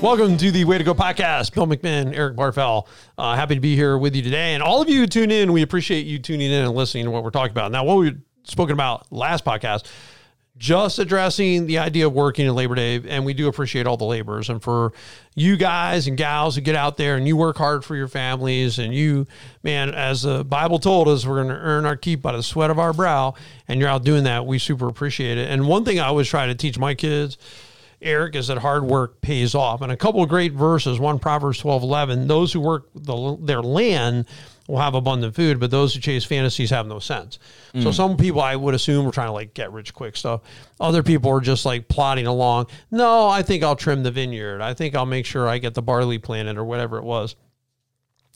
Welcome to the Way to Go podcast. Bill McMahon, Eric Barfell. Uh, happy to be here with you today. And all of you who tune in, we appreciate you tuning in and listening to what we're talking about. Now, what we've spoken about last podcast, just addressing the idea of working in Labor Day. And we do appreciate all the laborers. And for you guys and gals who get out there and you work hard for your families, and you, man, as the Bible told us, we're going to earn our keep by the sweat of our brow, and you're out doing that, we super appreciate it. And one thing I always try to teach my kids Eric, is that hard work pays off. And a couple of great verses, one Proverbs 12, 11, those who work the, their land will have abundant food, but those who chase fantasies have no sense. Mm. So some people I would assume are trying to like get rich quick stuff. Other people are just like plodding along. No, I think I'll trim the vineyard. I think I'll make sure I get the barley planted or whatever it was.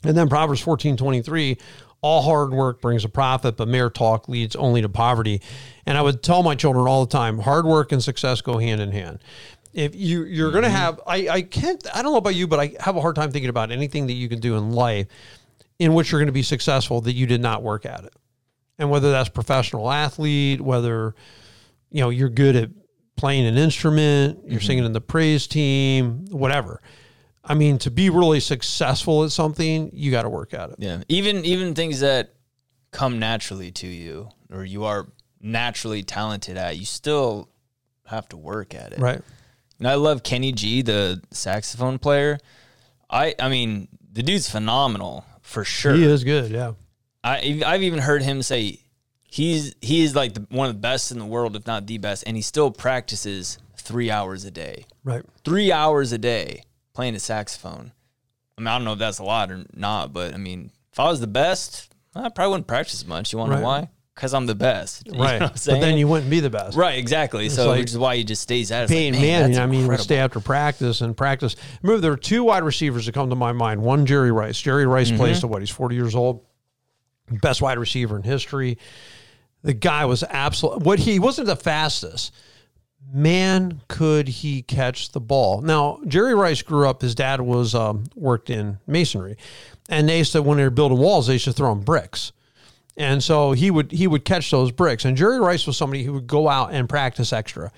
And then Proverbs 14, 23, all hard work brings a profit, but mere talk leads only to poverty. And I would tell my children all the time, hard work and success go hand in hand. If you you're mm-hmm. going to have, I I can't, I don't know about you, but I have a hard time thinking about anything that you can do in life in which you're going to be successful that you did not work at it. And whether that's professional athlete, whether you know you're good at playing an instrument, you're mm-hmm. singing in the praise team, whatever. I mean, to be really successful at something, you got to work at it. Yeah. Even even things that come naturally to you or you are naturally talented at, you still have to work at it. Right. And I love Kenny G, the saxophone player. I I mean, the dude's phenomenal for sure. He is good, yeah. I I've even heard him say he's he is like the, one of the best in the world, if not the best, and he still practices three hours a day. Right. Three hours a day playing the saxophone. I mean, I don't know if that's a lot or not, but I mean, if I was the best, I probably wouldn't practice much. You want to right. know why? Because I'm the best. Right. but then you wouldn't be the best. Right, exactly. It's so like which is why he just stays at it. Peyton like, man, I mean, we stay after practice and practice. Remember, there are two wide receivers that come to my mind. One, Jerry Rice. Jerry Rice mm-hmm. plays to what? He's 40 years old. Best wide receiver in history. The guy was absolute. What he wasn't the fastest man, could he catch the ball? Now, Jerry Rice grew up. His dad was um, worked in masonry, and they used to when they were building walls, they used to throw him bricks, and so he would he would catch those bricks. And Jerry Rice was somebody who would go out and practice extra.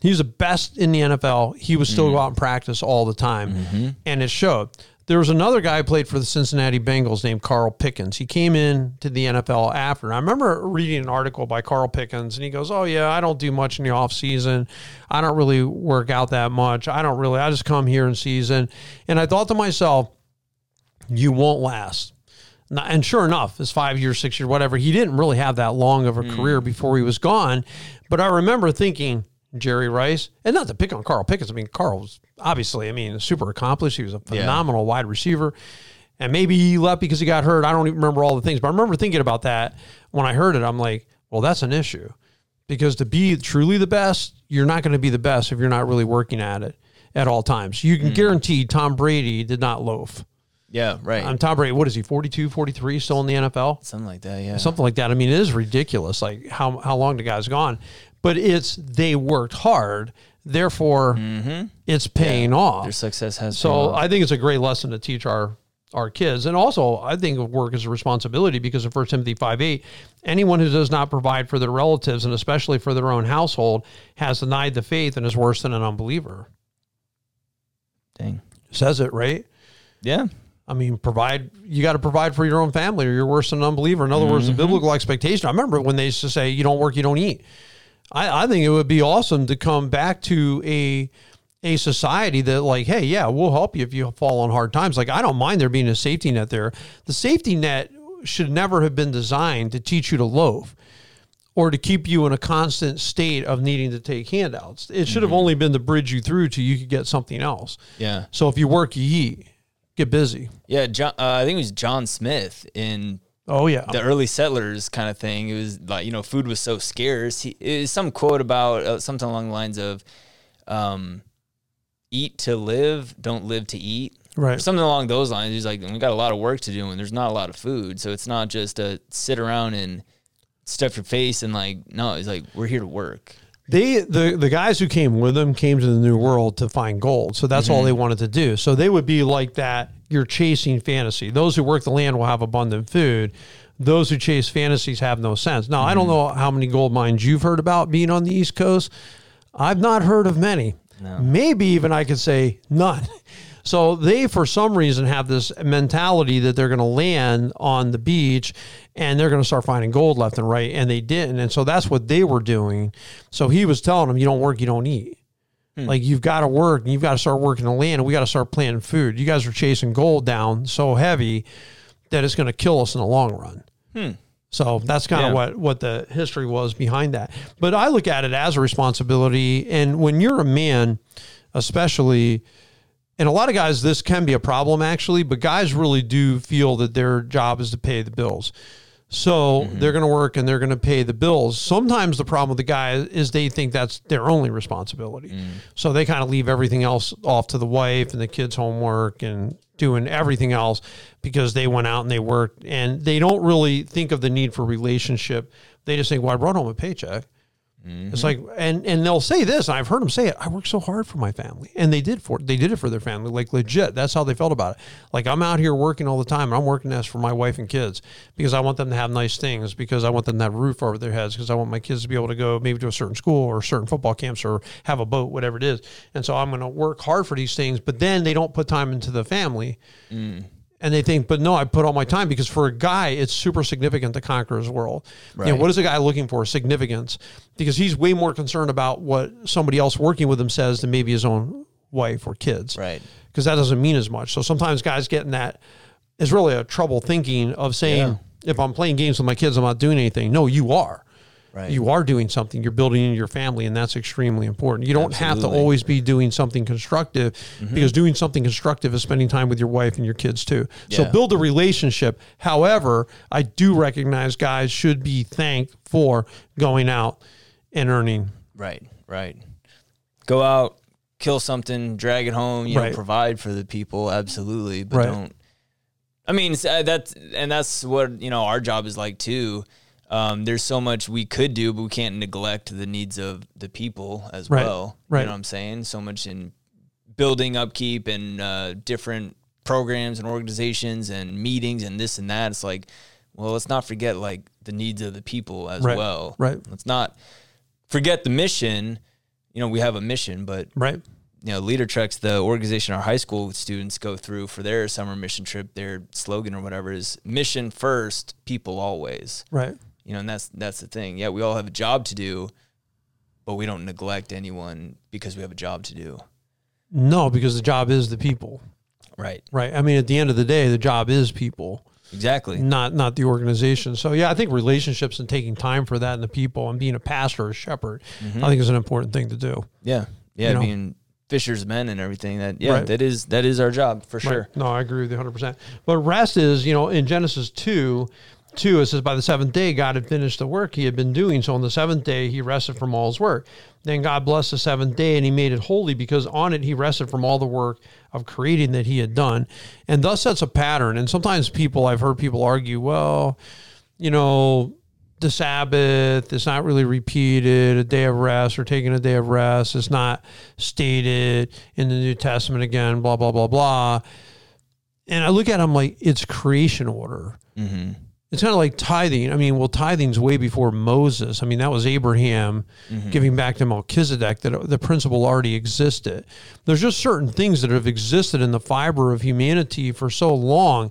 He was the best in the NFL. He would still mm-hmm. go out and practice all the time, mm-hmm. and it showed. There was another guy who played for the Cincinnati Bengals named Carl Pickens. He came in to the NFL after. I remember reading an article by Carl Pickens, and he goes, "Oh yeah, I don't do much in the off season. I don't really work out that much. I don't really. I just come here in season." And I thought to myself, "You won't last." And sure enough, his five years, six years, whatever. He didn't really have that long of a mm. career before he was gone. But I remember thinking, Jerry Rice, and not to pick on Carl Pickens. I mean, Carl was obviously, I mean, super accomplished. He was a phenomenal yeah. wide receiver. And maybe he left because he got hurt. I don't even remember all the things, but I remember thinking about that when I heard it. I'm like, well, that's an issue because to be truly the best, you're not going to be the best if you're not really working at it at all times. You can mm. guarantee Tom Brady did not loaf. Yeah, right. I'm Tom Brady. What is he? 42, 43, still in the NFL? Something like that. Yeah, something like that. I mean, it is ridiculous. Like how how long the guy's gone, but it's they worked hard therefore mm-hmm. it's paying yeah. off. Their success has. So I think it's a great lesson to teach our our kids, and also I think of work as a responsibility because of First Timothy five eight, anyone who does not provide for their relatives and especially for their own household has denied the faith and is worse than an unbeliever. Dang, says it right. Yeah. I mean, provide. You got to provide for your own family, or you're worse than an unbeliever. In other mm-hmm. words, the mm-hmm. biblical expectation. I remember when they used to say, "You don't work, you don't eat." I, I think it would be awesome to come back to a a society that like hey yeah we'll help you if you fall on hard times like i don't mind there being a safety net there the safety net should never have been designed to teach you to loaf or to keep you in a constant state of needing to take handouts it should have mm-hmm. only been to bridge you through to you could get something else yeah so if you work you eat get busy yeah john, uh, i think it was john smith in Oh yeah, the early settlers kind of thing. It was like you know, food was so scarce. He, it was some quote about uh, something along the lines of, um, "Eat to live, don't live to eat." Right. something along those lines. He's like, we got a lot of work to do, and there's not a lot of food, so it's not just a sit around and stuff your face and like, no, he's like, we're here to work. They the the guys who came with them came to the new world to find gold. So that's all mm-hmm. they wanted to do. So they would be like that. You're chasing fantasy. Those who work the land will have abundant food. Those who chase fantasies have no sense. Now I don't mm-hmm. know how many gold mines you've heard about being on the East Coast. I've not heard of many. Maybe even I could say none. So they, for some reason, have this mentality that they're going to land on the beach and they're going to start finding gold left and right, and they didn't. And so that's what they were doing. So he was telling them, "You don't work, you don't eat. Hmm. Like you've got to work, and you've got to start working the land, and we got to start planting food. You guys are chasing gold down so heavy that it's going to kill us in the long run." Hmm. So that's kind of Yeah. what what the history was behind that. But I look at it as a responsibility, and when you're a man, especially, and a lot of guys, this can be a problem actually, but guys really do feel that their job is to pay the bills. So mm-hmm. they're going to work and they're going to pay the bills. Sometimes the problem with the guy is they think that's their only responsibility. Mm. So they kind of leave everything else off to the wife and the kids' homework and doing everything else because they went out and they worked and they don't really think of the need for relationship. They just think, well, I brought home a paycheck. It's like, and and they'll say this. And I've heard them say it. I work so hard for my family, and they did for they did it for their family, like legit. That's how they felt about it. Like I'm out here working all the time. I'm working this for my wife and kids because I want them to have nice things, because I want them to have a roof over their heads, because I want my kids to be able to go maybe to a certain school or certain football camps or have a boat, whatever it is. And so I'm going to work hard for these things, but then they don't put time into the family mm. And they think, but no, I put all my time because for a guy, it's super significant to conquer his world. You know, Right. what is a guy looking for? Significance, because he's way more concerned about what somebody else working with him says than maybe his own wife or kids. Right. Because that doesn't mean as much. So sometimes guys get in that is really a trouble thinking of saying, if I'm playing games with my kids, I'm not doing anything. No, you are. Right. You are doing something. You're building in your family, and that's extremely important. You don't have to always be doing something constructive Mm-hmm. because doing something constructive is spending time with your wife and your kids too. So build a relationship. However, I do recognize guys should be thanked for going out and earning. Right, right. Go out, kill something, drag it home, you Right. know, provide for the people, absolutely, but Right. don't. I mean, uh, that's and that's what you know our job is like too. Um, there's so much we could do, but we can't neglect the needs of the people as Right, well. right. You know what I'm saying? So much in building upkeep and uh, different programs and organizations and meetings and this and that. It's like, well, let's not forget like the needs of the people as Right, well. right. Let's not forget the mission. You know, we have a mission, but Right. you know, LeaderTreks, the organization our high school students go through for their summer mission trip, their slogan or whatever is mission first, people always. Right. You know, and that's that's the thing. Yeah, we all have a job to do, but we don't neglect anyone because we have a job to do. No, because the job is the people. Right. Right. I mean, at the end of the day, the job is people. Exactly. not not the organization. So yeah, I think relationships and taking time for that and the people and being a pastor or a shepherd, mm-hmm. I think is an important thing to do. Yeah. Yeah. You know? Being fishers men and everything. That yeah, Right. that is that is our job for sure. Right. No, I agree with you 100%. But rest is, you know, in Genesis 2, 2, it says, By the seventh day, God had finished the work he had been doing. So on the seventh day, he rested from all his work. Then God blessed the seventh day and he made it holy because on it he rested from all the work of creating that he had done. And thus that's a pattern. And sometimes people, I've heard people argue, well, you know, the Sabbath is not really repeated, a day of rest or taking a day of rest is not stated in the New Testament again, blah, blah, blah, blah. And I look at them like it's creation order. Mm-hmm. It's kind of like tithing. I mean, well, tithing's way before Moses. I mean, that was Abraham mm-hmm. giving back to Melchizedek. That uh, the principle already existed. There's just certain things that have existed in the fiber of humanity for so long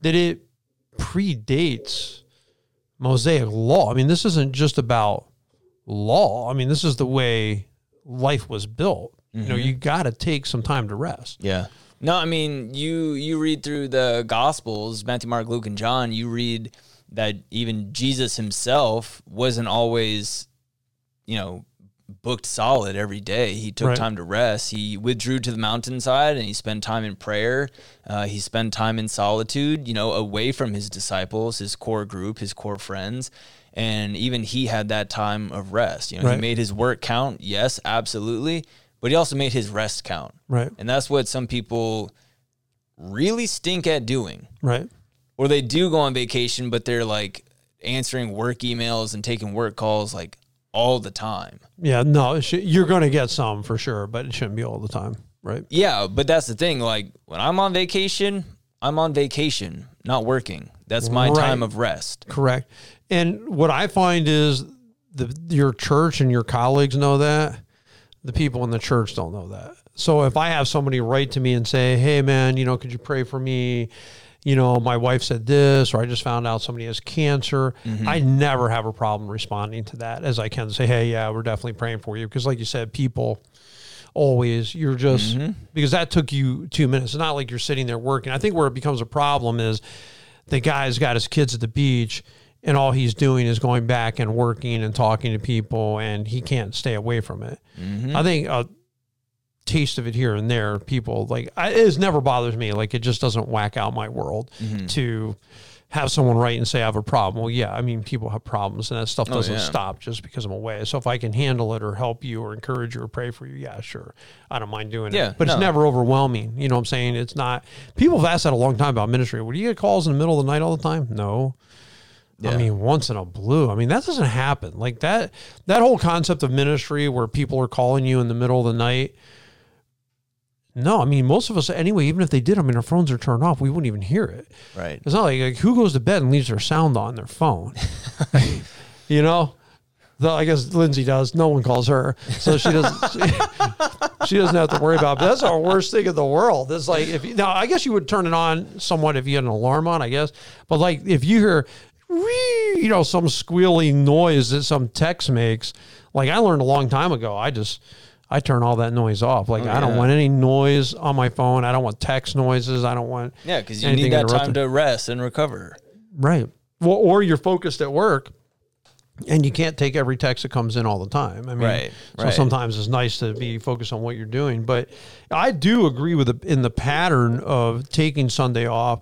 that it predates Mosaic law. I mean, this isn't just about law. I mean, this is the way life was built. You know, mm-hmm. you got to take some time to rest. Yeah. No, I mean you you read through the Gospels, Matthew, Mark, Luke, and John. You read that even Jesus himself wasn't always, you know, booked solid every day. He took Right. time to rest. He withdrew to the mountainside and he spent time in prayer. Uh, he spent time in solitude, you know, away from his disciples, his core group, his core friends. And even he had that time of rest. You know, Right. he made his work count. Yes, absolutely. But he also made his rest count. Right. And that's what some people really stink at doing. Right. Or they do go on vacation, but they're like answering work emails and taking work calls like all the time. Yeah. No, you're going to get some for sure, but it shouldn't be all the time. Right. Yeah, but that's the thing. Like when I'm on vacation, I'm on vacation, not working. That's my Right. time of rest. Correct. And what I find is the your church and your colleagues know that. The people in the church don't know that. So if I have somebody write to me and say, "Hey man, you know, could you pray for me? You know, my wife said this or I just found out somebody has cancer." Mm-hmm. I never have a problem responding to that as I can say, "Hey, yeah, we're definitely praying for you." Because like you said, people always you're just mm-hmm. because that took you 2 minutes. It's not like you're sitting there working. I think where it becomes a problem is the guy's got his kids at the beach and all he's doing is going back and working and talking to people and he can't stay away from it. Mm-hmm. I think a taste of it here and there, people like I, it never bothers me. Like it just doesn't whack out my world mm-hmm. to have someone write and say I have a problem. Well, yeah, I mean people have problems and that stuff oh, doesn't yeah. stop just because I'm away. So if I can handle it or help you or encourage you or pray for you, yeah, sure, I don't mind doing Yeah, it. But it's never overwhelming. You know what I'm saying? It's not. People have asked that a long time about ministry. Would you get calls in the middle of the night all the time? No. I mean, once in a blue. I mean, that doesn't happen. Like that. That whole concept of ministry where people are calling you in the middle of the night. No, I mean, most of us anyway. Even if they did, I mean, our phones are turned off. We wouldn't even hear it. Right. It's not like, like who goes to bed and leaves their sound on their phone. you know, Though I guess Lindsay does. No one calls her, so she doesn't. she, she doesn't have to worry about. It. But that's our worst thing in the world. It's like if you, now I guess you would turn it on somewhat if you had an alarm on. I guess, but like if you hear, "Wee," you know, some squealing noise that some text makes. Like I learned a long time ago. I just. I turn all that noise off. Like oh, I don't yeah. want any noise on my phone. I don't want text noises. I don't want Yeah, because you anything need that time to rest and recover. Right. Well, or you're focused at work and you can't take every text that comes in all the time. I mean, Right, so right. sometimes it's nice to be focused on what you're doing. But I do agree with the, in the pattern of taking Sunday off.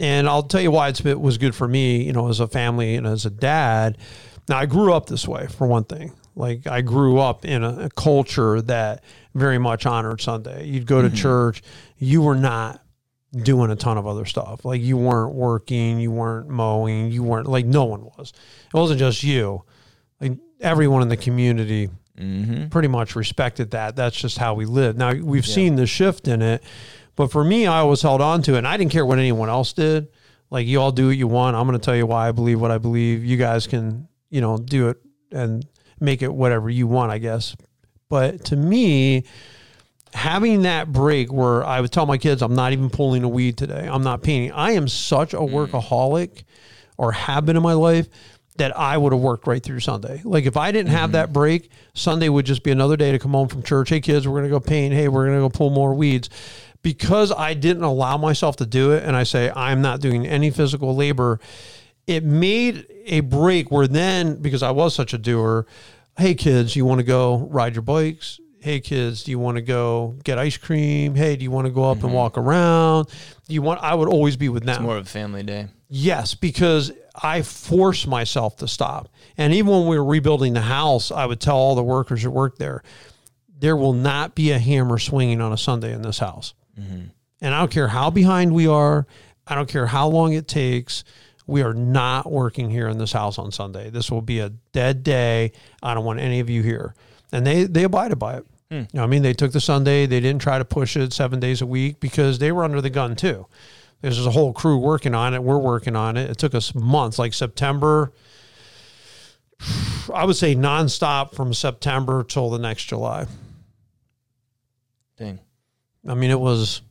And I'll tell you why it's, it was good for me, you know, as a family and as a dad. Now, I grew up this way, for one thing. Like, I grew up in a, a culture that very much honored Sunday. You'd go to Mm-hmm. church, you were not doing a ton of other stuff. Like you weren't working, you weren't mowing, you weren't like no one was. It wasn't just you. Like everyone in the community Mm-hmm. pretty much respected that. That's just how we lived. Now we've seen the shift in it, but for me, I always held on to it. And I didn't care what anyone else did. Like you all do what you want. I'm going to tell you why I believe what I believe. You guys can, you know, do it and make it whatever you want, I guess. But to me, having that break where I would tell my kids, I'm not even pulling a weed today. I'm not painting. I am such a mm. workaholic or have been in my life that I would have worked right through Sunday. Like if I didn't have mm-hmm. that break, Sunday would just be another day to come home from church. Hey kids, we're going to go paint. Hey, we're going to go pull more weeds. Because I didn't allow myself to do it and I say I'm not doing any physical labor, it made a break where then because I was such a doer, hey kids, you want to go ride your bikes? Hey kids, do you want to go get ice cream? Hey, do you want to go up and mm-hmm. walk around? Do you want I would always be with them. More of a family day. Yes, because I forced myself to stop. And even when we were rebuilding the house, I would tell all the workers that worked there, there will not be a hammer swinging on a Sunday in this house. Mm-hmm. And I don't care how behind we are, I don't care how long it takes. We are not working here in this house on Sunday. This will be a dead day. I don't want any of you here. And they they abided by it. Hmm. You know, I mean, they took the Sunday. They didn't try to push it seven days a week because they were under the gun too. There's a whole crew working on it. We're working on it. It took us months, like September. I would say nonstop from September till the next July. Dang. I mean, it was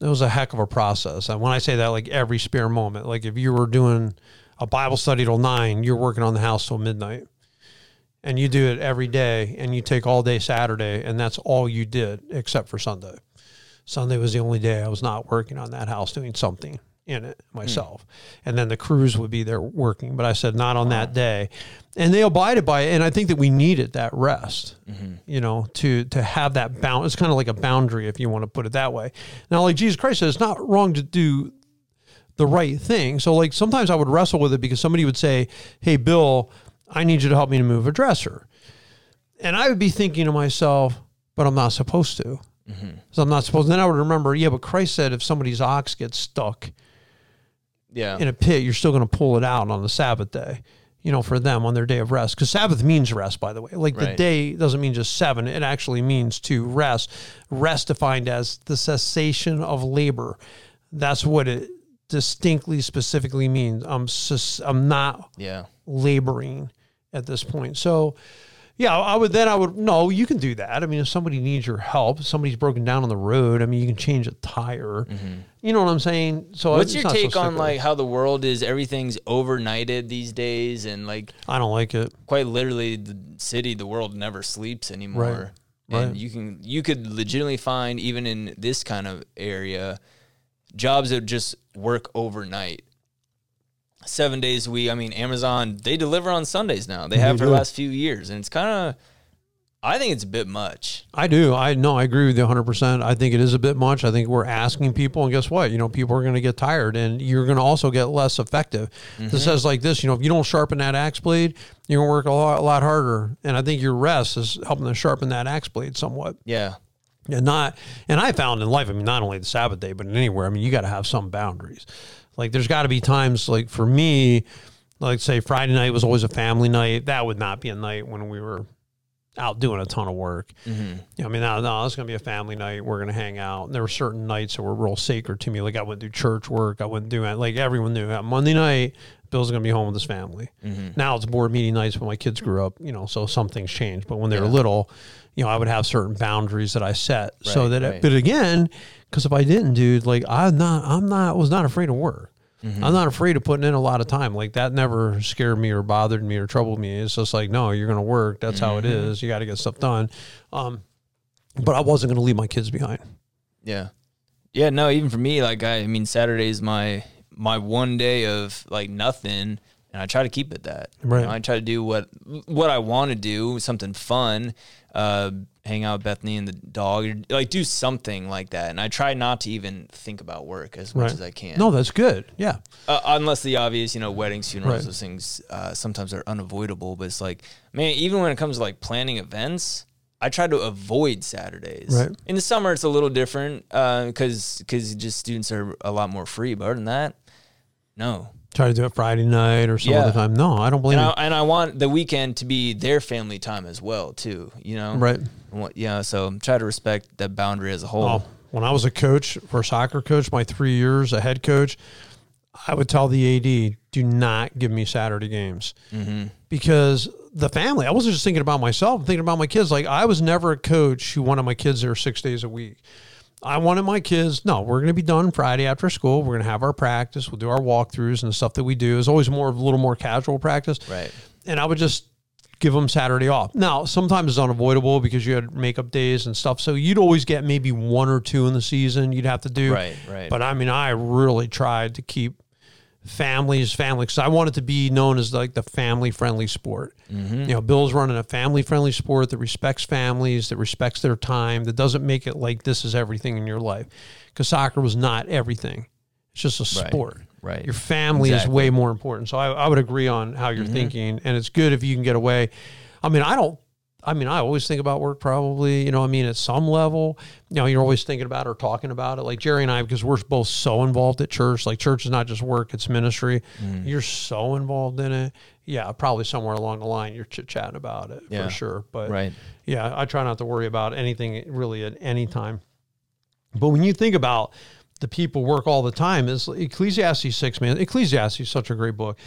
it was a heck of a process. And when I say that, like every spare moment, like if you were doing a Bible study till nine, you're working on the house till midnight, and you do it every day, and you take all day Saturday, and that's all you did except for Sunday. Sunday was the only day I was not working on that house doing something in it hmm. myself. And then the crews would be there working, but I said not on that day. And they abided by it. And I think that we needed that rest, mm-hmm. you know, to to have that bound. It's kind of like a boundary, if you want to put it that way. Now, like Jesus Christ said, it's not wrong to do the right thing. So like sometimes I would wrestle with it because somebody would say, Hey Bill, I need you to help me to move a dresser. And I would be thinking to myself, but I'm not supposed to. Mm-hmm. So I'm not supposed. Then I would remember, yeah, but Christ said if somebody's ox gets stuck Yeah. in a pit, you're still going to pull it out on the Sabbath day. You know, for them on their day of rest, because Sabbath means rest. By the way, like the day doesn't mean just seven; it actually means to rest. Rest defined as the cessation of labor. That's what it distinctly, specifically means. I'm sus- I'm not yeah. laboring at this point. So, yeah, I would then I would no, you can do that. I mean, if somebody needs your help, somebody's broken down on the road. I mean, you can change a tire. Mm-hmm. You know what I'm saying? So. What's your not so take on like how the world is? Everything's overnighted these days, and like I don't like it. quite literally, the city, the world never sleeps anymore. Right. And you can you could legitimately find even in this kind of area jobs that just work overnight. Seven days a week. I mean, Amazon they deliver on Sundays now. They have for the last few years, and it's kind of. I think it's a bit much. I do. I no, I agree with you 100. percent I think it is a bit much. I think we're asking people, and guess what? You know, people are going to get tired, and you're going to also get less effective. This mm-hmm. says like this. You know, if you don't sharpen that axe blade, you're going to work a lot, a lot harder. And I think your rest is helping to sharpen that axe blade somewhat. Yeah. and not and i found in life i mean not only the sabbath day but anywhere i mean you got to have some boundaries like there's got to be times like for me like say friday night was always a family night that would not be a night when we were out doing a ton of work. Mm-hmm. you know, i mean no, no it's going to be a family night. We're going to hang out. And there were certain nights that were real sacred to me. Like i wouldn't do church work. I wouldn't do it like everyone knew. That monday night bill's going to be home with his family. Mm-hmm. now it's board meeting nights when my kids grew up, you know, so some things changed. But when they were little, you know, I would have certain boundaries that I set so Right, that, it, but again, because if I didn't, dude, like I'm not, I'm not, was not afraid of work. Mm-hmm. I'm not afraid of putting in a lot of time. Like that never scared me or bothered me or troubled me. It's just like, no, you're going to work. That's how it Mm-hmm. is. You got to get stuff done. Um, but I wasn't going to leave my kids behind. Yeah. Yeah, no, even for me, like I, I mean Saturday is my my one day of like nothing and I try to keep it that. You Right. know, I try to do what what I want to do, something fun, uh hang out with Bethany and the dog, like do something like that. And I try not to even think about work as much as I can. No, that's good. Yeah. Uh, unless the obvious, you know, weddings, funerals, Right. those things uh, sometimes are unavoidable. But it's like, man, even when it comes to like planning events, I try to avoid Saturdays. Right. In the summer, it's a little different because because just students are a lot more free. But other than that, no. Try to do it Friday night or some Yeah. other time. No, I don't believe. And. I, and I want the weekend to be their family time as well, too. You know, right. What, yeah. So try to respect that boundary as a whole. Oh, when I was a coach for a soccer coach, my three years, a head coach, I would tell the AD, do not give me Saturday games Mm-hmm. because the family, I wasn't just thinking about myself, I'm thinking about my kids. Like I was never a coach who wanted my kids there six days a week. I wanted my kids, no, we're going to be done Friday after school. We're going to have our practice. We'll do our walkthroughs and the stuff that we do. It's always more, of a little more casual practice Right. and I would just give them Saturday off. Now, sometimes it's unavoidable because you had makeup days and stuff. So you'd always get maybe one or two in the season you'd have to do. Right. Right. But I mean, I really tried to keep families family because I wanted to be known as like the family friendly sport. Mm-hmm. You know, Bill's running a family friendly sport that respects families, that respects their time, that doesn't make it like this is everything in your life. Because soccer was not everything. It's just a Right. sport. Right. Your family is way more important. So I, I would agree on how you're thinking, and it's good if you can get away. I mean, I don't. I mean, I always think about work. Probably, you know, I mean, at some level, you know, you're always thinking about or talking about it. Like Jerry and I, because we're both so involved at church. Like church is not just work; it's ministry. Mm. You're so involved in it. Yeah, probably somewhere along the line, you're chit chatting about it Yeah. for sure. But Right. yeah, I try not to worry about anything really at any time. But when you think about the people work all the time, is Ecclesiastes six, man. Ecclesiastes is such a great book.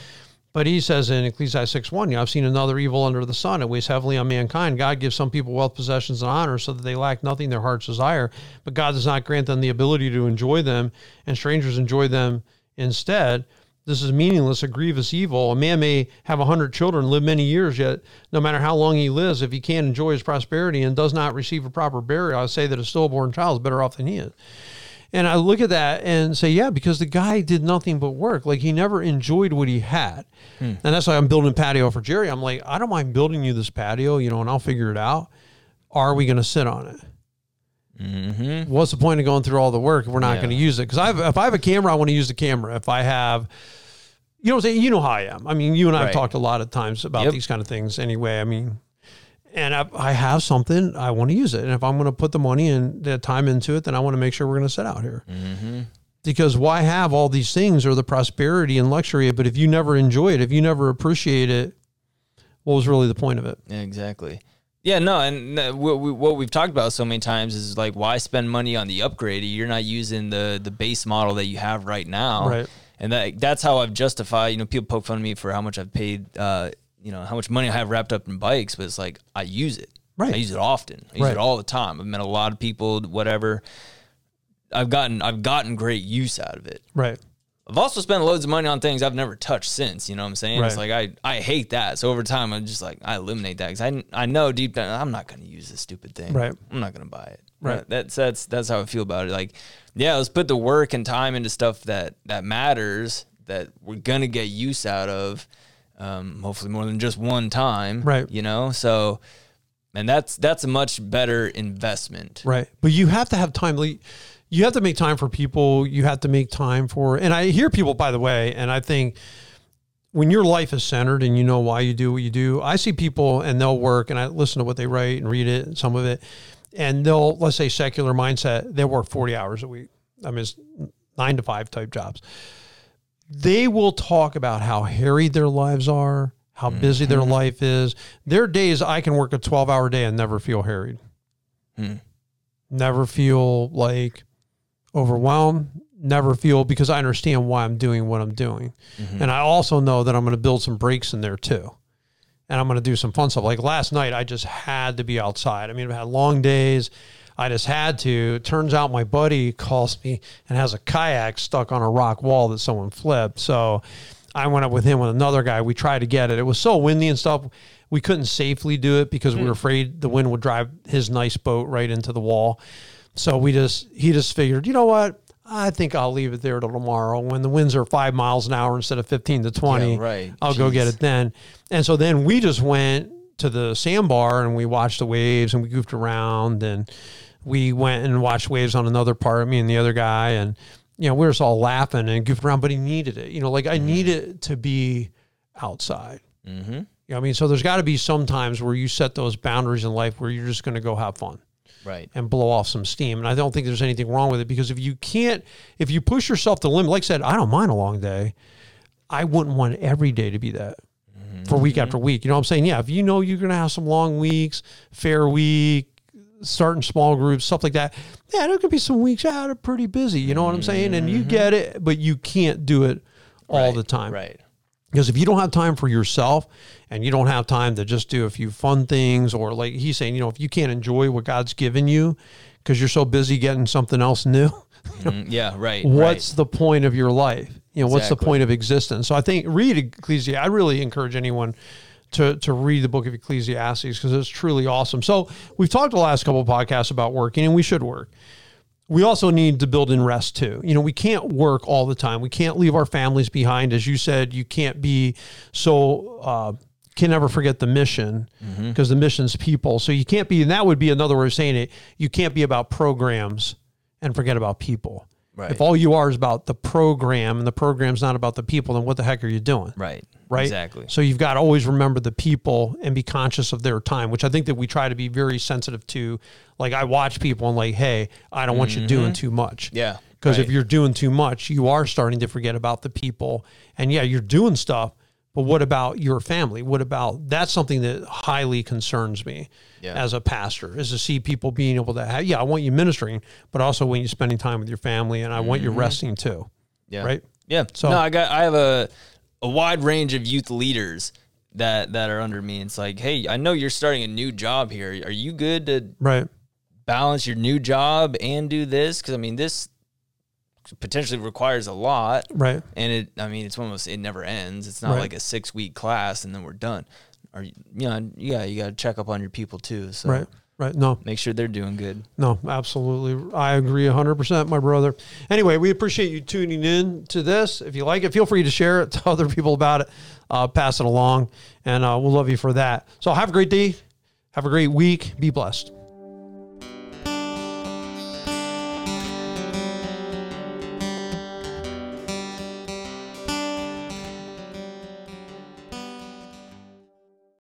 But he says in Ecclesiastes 6 1, you know, I've seen another evil under the sun. It weighs heavily on mankind. God gives some people wealth, possessions, and honor so that they lack nothing their hearts desire. But God does not grant them the ability to enjoy them, and strangers enjoy them instead. This is meaningless, a grievous evil. A man may have a hundred children, live many years, yet no matter how long he lives, if he can't enjoy his prosperity and does not receive a proper burial, I say that a stillborn child is better off than he is. And I look at that and say, yeah, because the guy did nothing but work. Like he never enjoyed what he had. And that's why I'm building a patio for Jerry. I'm like, I don't mind building you this patio, you know, and I'll figure it out. Are we going to sit on it? Mm-hmm. What's the point of going through all the work if we're not Yeah. going to use it? Because if I have a camera, I want to use the camera. If I have, you know, what I'm saying? you know how I am. I mean, you and I have Right. talked a lot of times about Yep. these kind of things. Anyway, I mean, and if I have something, I want to use it. And if I'm going to put the money and the time into it, then I want to make sure we're going to sit out here. Mm-hmm. Because why have all these things or the prosperity and luxury? But if you never enjoy it, if you never appreciate it, what was really the point of it? Yeah, exactly. Yeah, no, and what, we, what we've talked about so many times is like, why spend money on the upgrade? You're not using the the base model that you have right now, Right. And that that's how I've justified. You know, people poke fun of me for how much I've paid. Uh, you know, how much money I have wrapped up in bikes, but it's like I use it. Right. I use it often. I use Right. it all the time. I've met a lot of people. Whatever. I've gotten I've gotten great use out of it. Right. I've also spent loads of money on things I've never touched since. You know what I'm saying? Right. It's like I, I hate that. So over time, I'm just like I eliminate that because I, I know deep down I'm not going to use this stupid thing. Right. I'm not going to buy it. Right. That's that's that's how I feel about it. Like, yeah, let's put the work and time into stuff that that matters that we're gonna get use out of. Um, hopefully more than just one time. Right. You know. So, and that's that's a much better investment. Right. But you have to have time. You have to make time for people. You have to make time for, and I hear people, by the way, and I think when your life is centered and you know why you do what you do, I see people and they'll work and I listen to what they write and read it, and some of it, and they'll, let's say, secular mindset, they work 40 hours a week. I mean, it's nine to five type jobs. They will talk about how harried their lives are, how busy their mm-hmm. life is. There are days I can work a 12 hour day and never feel harried. Hmm. Never feel like overwhelmed. Never feel because i understand why i'm doing what i'm doing. Mm-hmm. And i also know that i'm going to build some breaks in there too. And i'm going to do some fun stuff. Like last night i just had to be outside. I mean i've had long days i just had to It turns out my buddy calls me and has a kayak stuck on a rock wall that someone flipped so i went up with him with another guy we tried to get it it was so windy and stuff we couldn't safely do it because we were hmm. afraid the wind would drive his nice boat right into the wall so we just he just figured, you know what? I think I'll leave it there till tomorrow when the winds are five miles an hour instead of fifteen to twenty. Yeah, right. I'll go get it then. And so then we just went to the sandbar and we watched the waves and we goofed around and we went and watched waves on another part, me and the other guy, and you know, we were just all laughing and goofing around, but he needed it. You know, like I need it to be outside. Mm-hmm. You know, what I mean, so there's got to be some times where you set those boundaries in life where you're just going to go have fun Right. and blow off some steam. And I don't think there's anything wrong with it because if you can't, if you push yourself to the limit, like I said, I don't mind a long day. I wouldn't want every day to be that for week after week. You know what I'm saying? Yeah. If you know you're going to have some long weeks, fair week, starting small groups, stuff like that. Yeah, there could be some weeks out are pretty busy. You know what I'm saying? And you get it, but you can't do it all Right. the time. Right. Because if you don't have time for yourself and you don't have time to just do a few fun things, or like he's saying, you know, if you can't enjoy what God's given you because you're so busy getting something else new, Mm, yeah. Right. what's the point of your life? You know, what's the point of existence? So I think read Ecclesiastes. I really encourage anyone to to read the book of Ecclesiastes because it's truly awesome. So we've talked the last couple of podcasts about working, and we should work. We also need to build in rest too. You know, we can't work all the time. We can't leave our families behind. As you said, you can't be so uh, can never forget the mission Mm-hmm. because the mission's people. So you can't be, and that would be another way of saying it. You can't be about programs and forget about people. Right. If all you are is about the program and the program's not about the people, then what the heck are you doing? Right. Right. Exactly. So you've got to always remember the people and be conscious of their time, which I think that we try to be very sensitive to. Like I watch people and like, hey, I don't want you doing too much. Mm-hmm. Yeah. Because if you're doing too much, you are starting to forget about the people. And yeah, you're doing stuff, but what about your family? What about that's something that highly concerns me Yeah. as a pastor is to see people being able to have, yeah, I want you ministering, but also when you're spending time with your family and I want you resting too. Mm-hmm. Yeah. Right. Yeah. So- no, I got I have a a wide range of youth leaders that that are under me. It's like, hey, I know you're starting a new job here. Are you good to Right. balance your new job and do this? Because I mean, this potentially requires a lot, Right. and it. I mean, it's almost. It never ends. It's not Right. like a six week class and then we're done. Or you know, yeah, you got to check up on your people too. So Right. Right. No, make sure they're doing good. No, absolutely. I agree 100%, my brother. Anyway, we appreciate you tuning in to this. If you like it, feel free to share it, to other people about it, uh, pass it along, and uh, we'll love you for that. So have a great day. Have a great week. Be blessed.